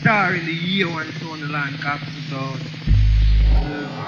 star in the year when so on the land, Captain. Uh,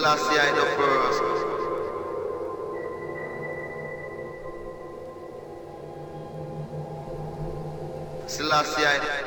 Selassie I the first. Selassie I the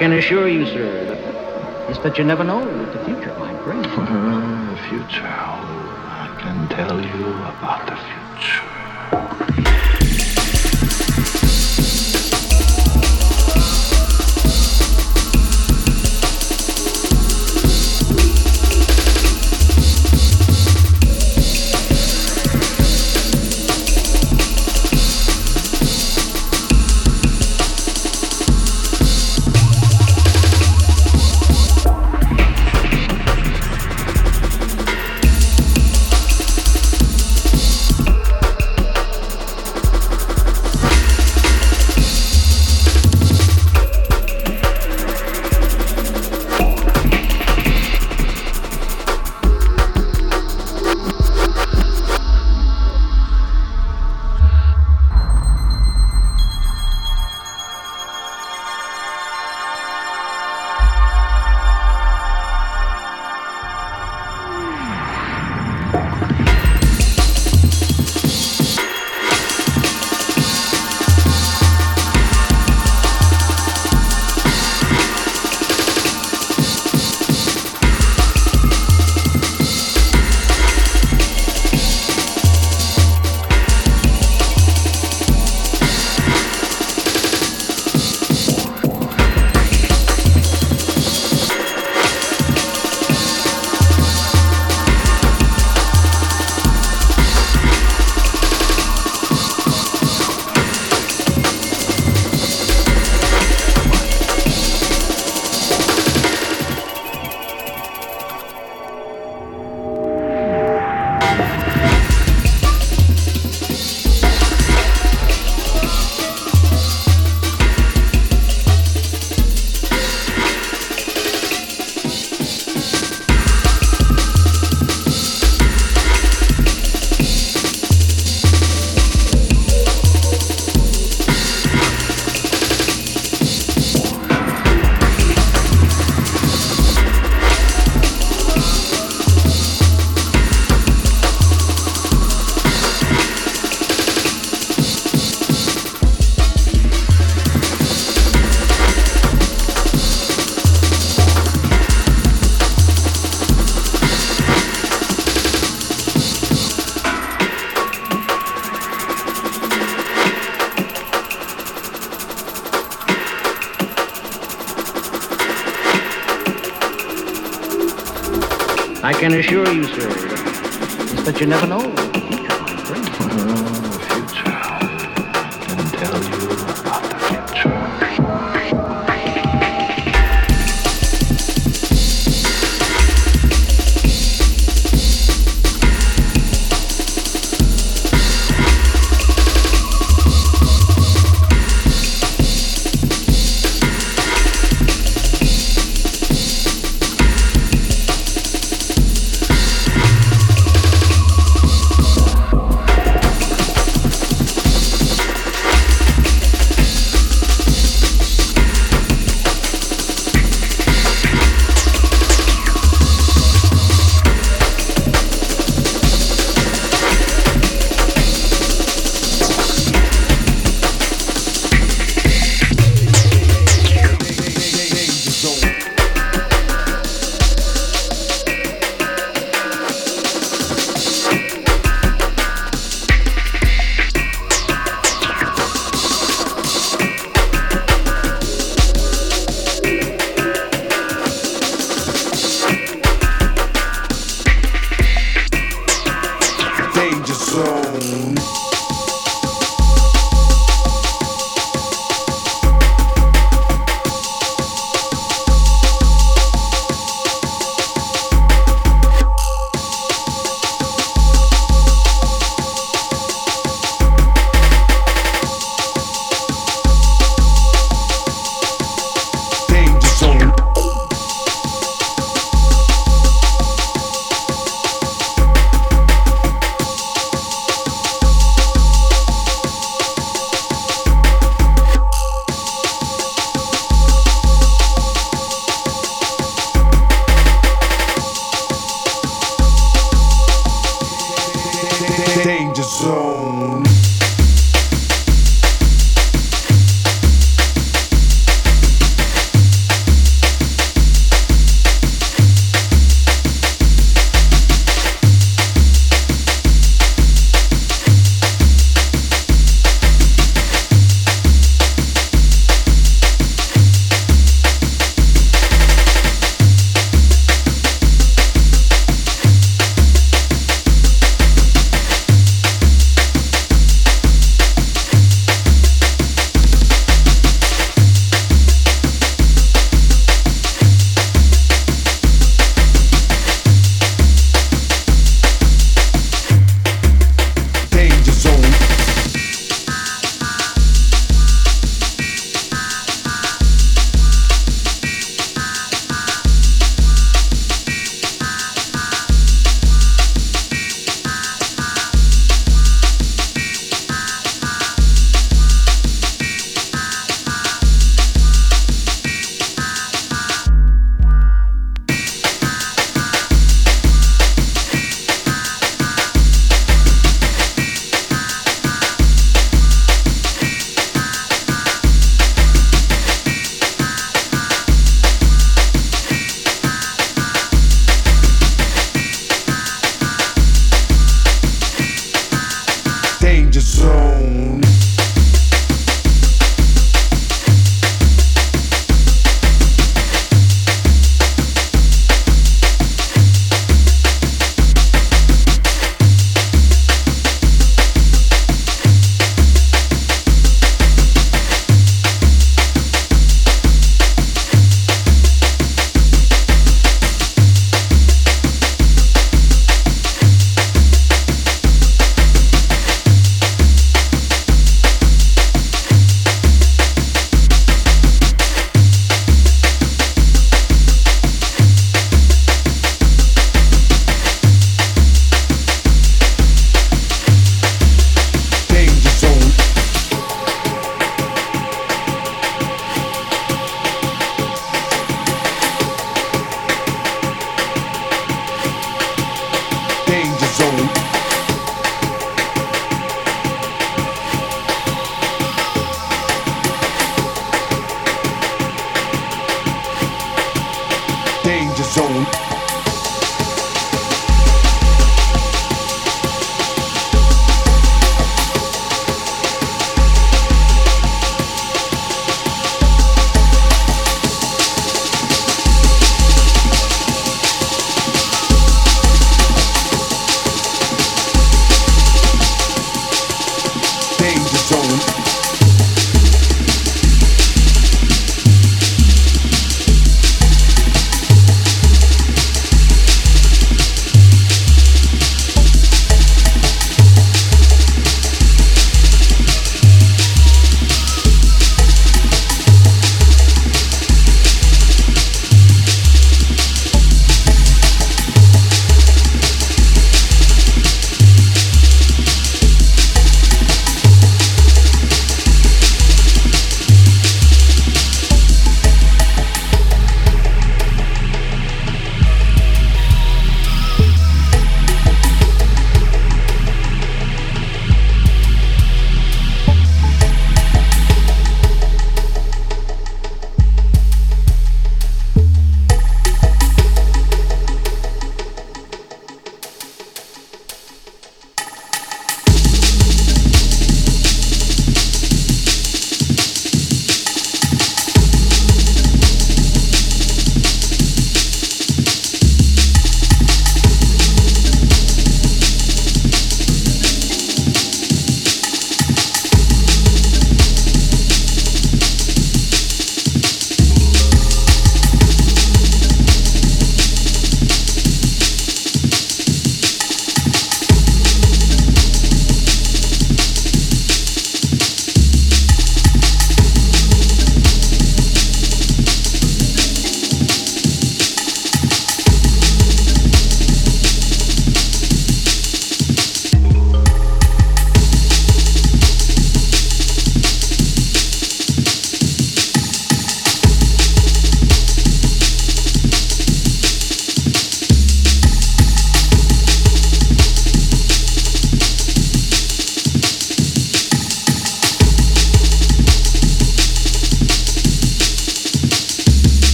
can assure you, sir, it's that you never know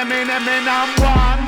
Them in number one.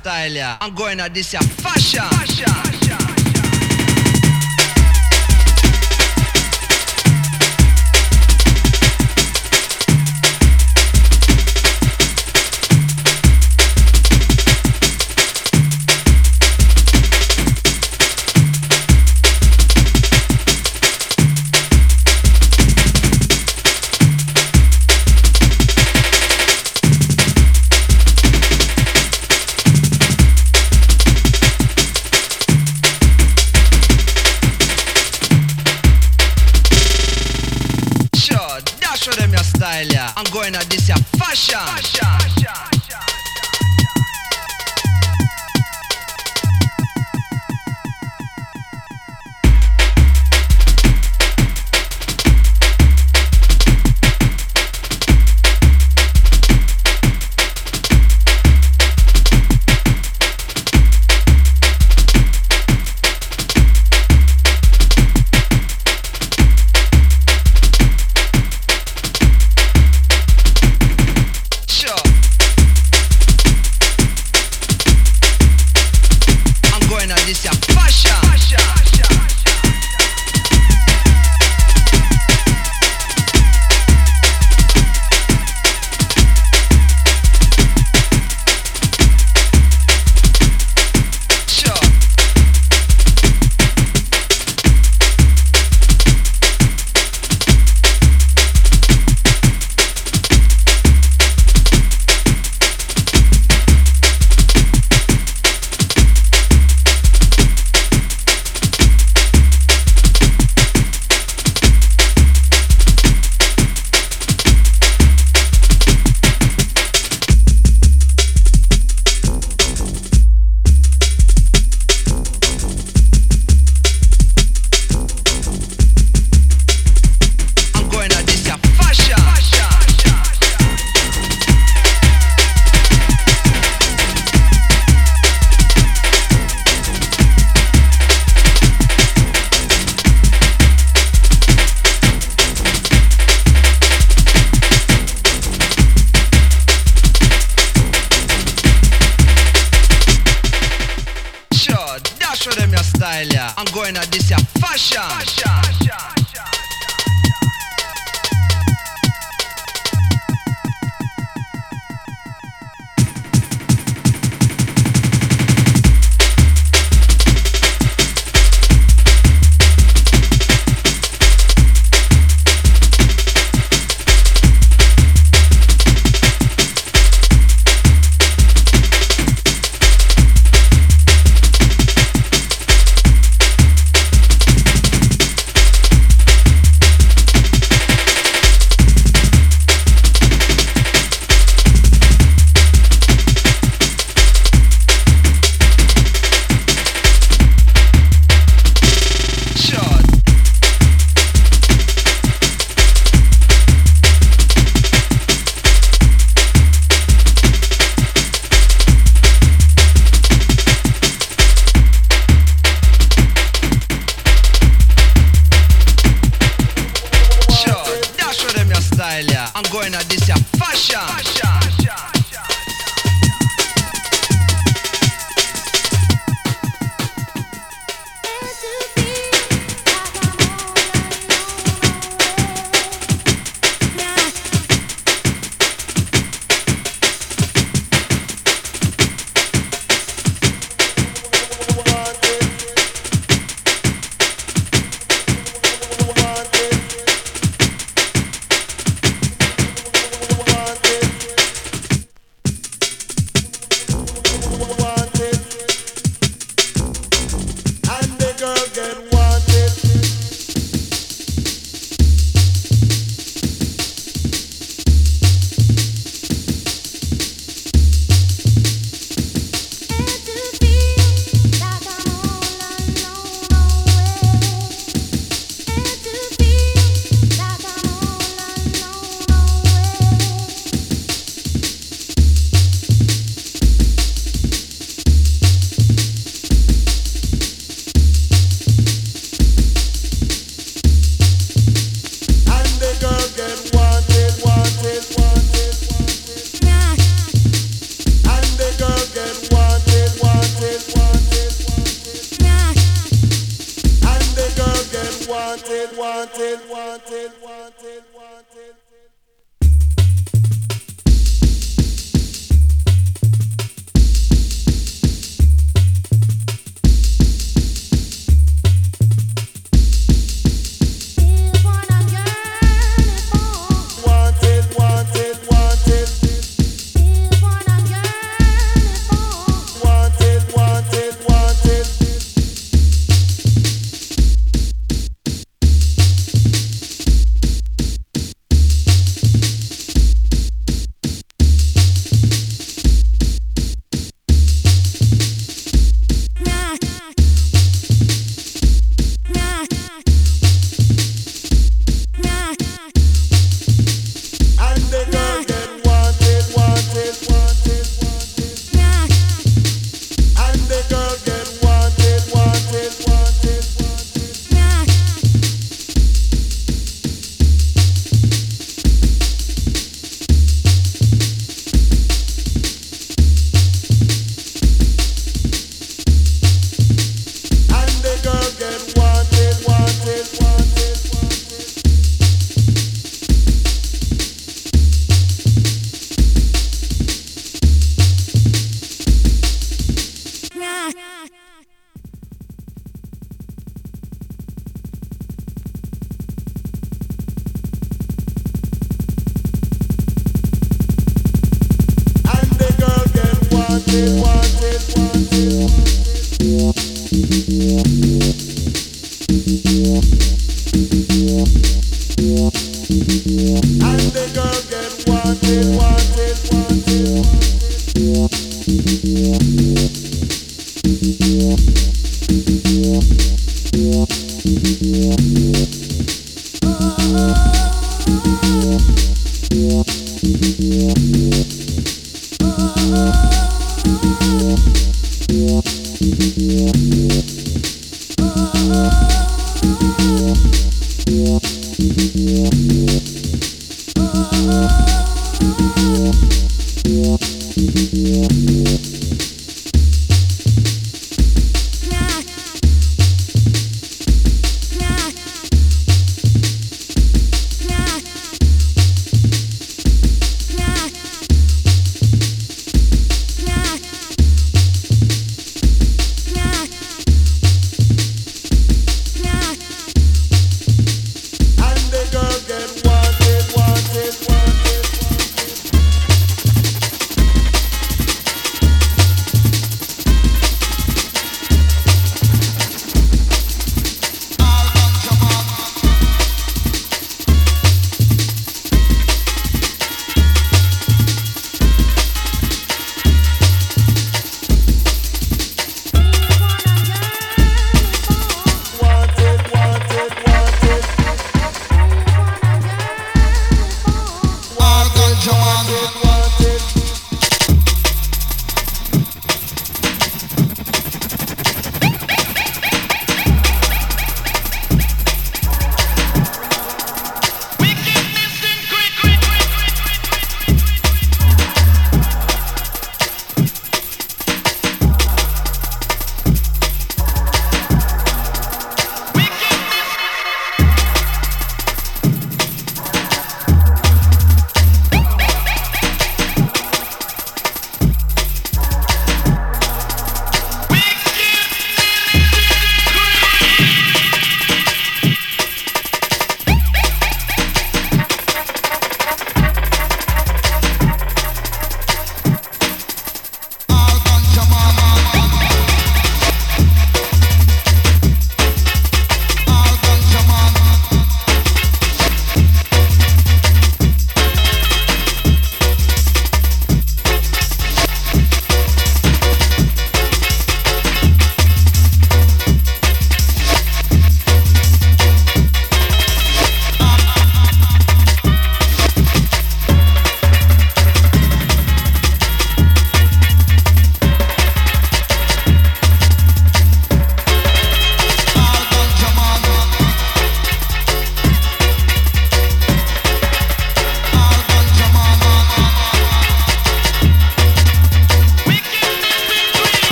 Style, yeah. I'm going at this, yeah. Fashion.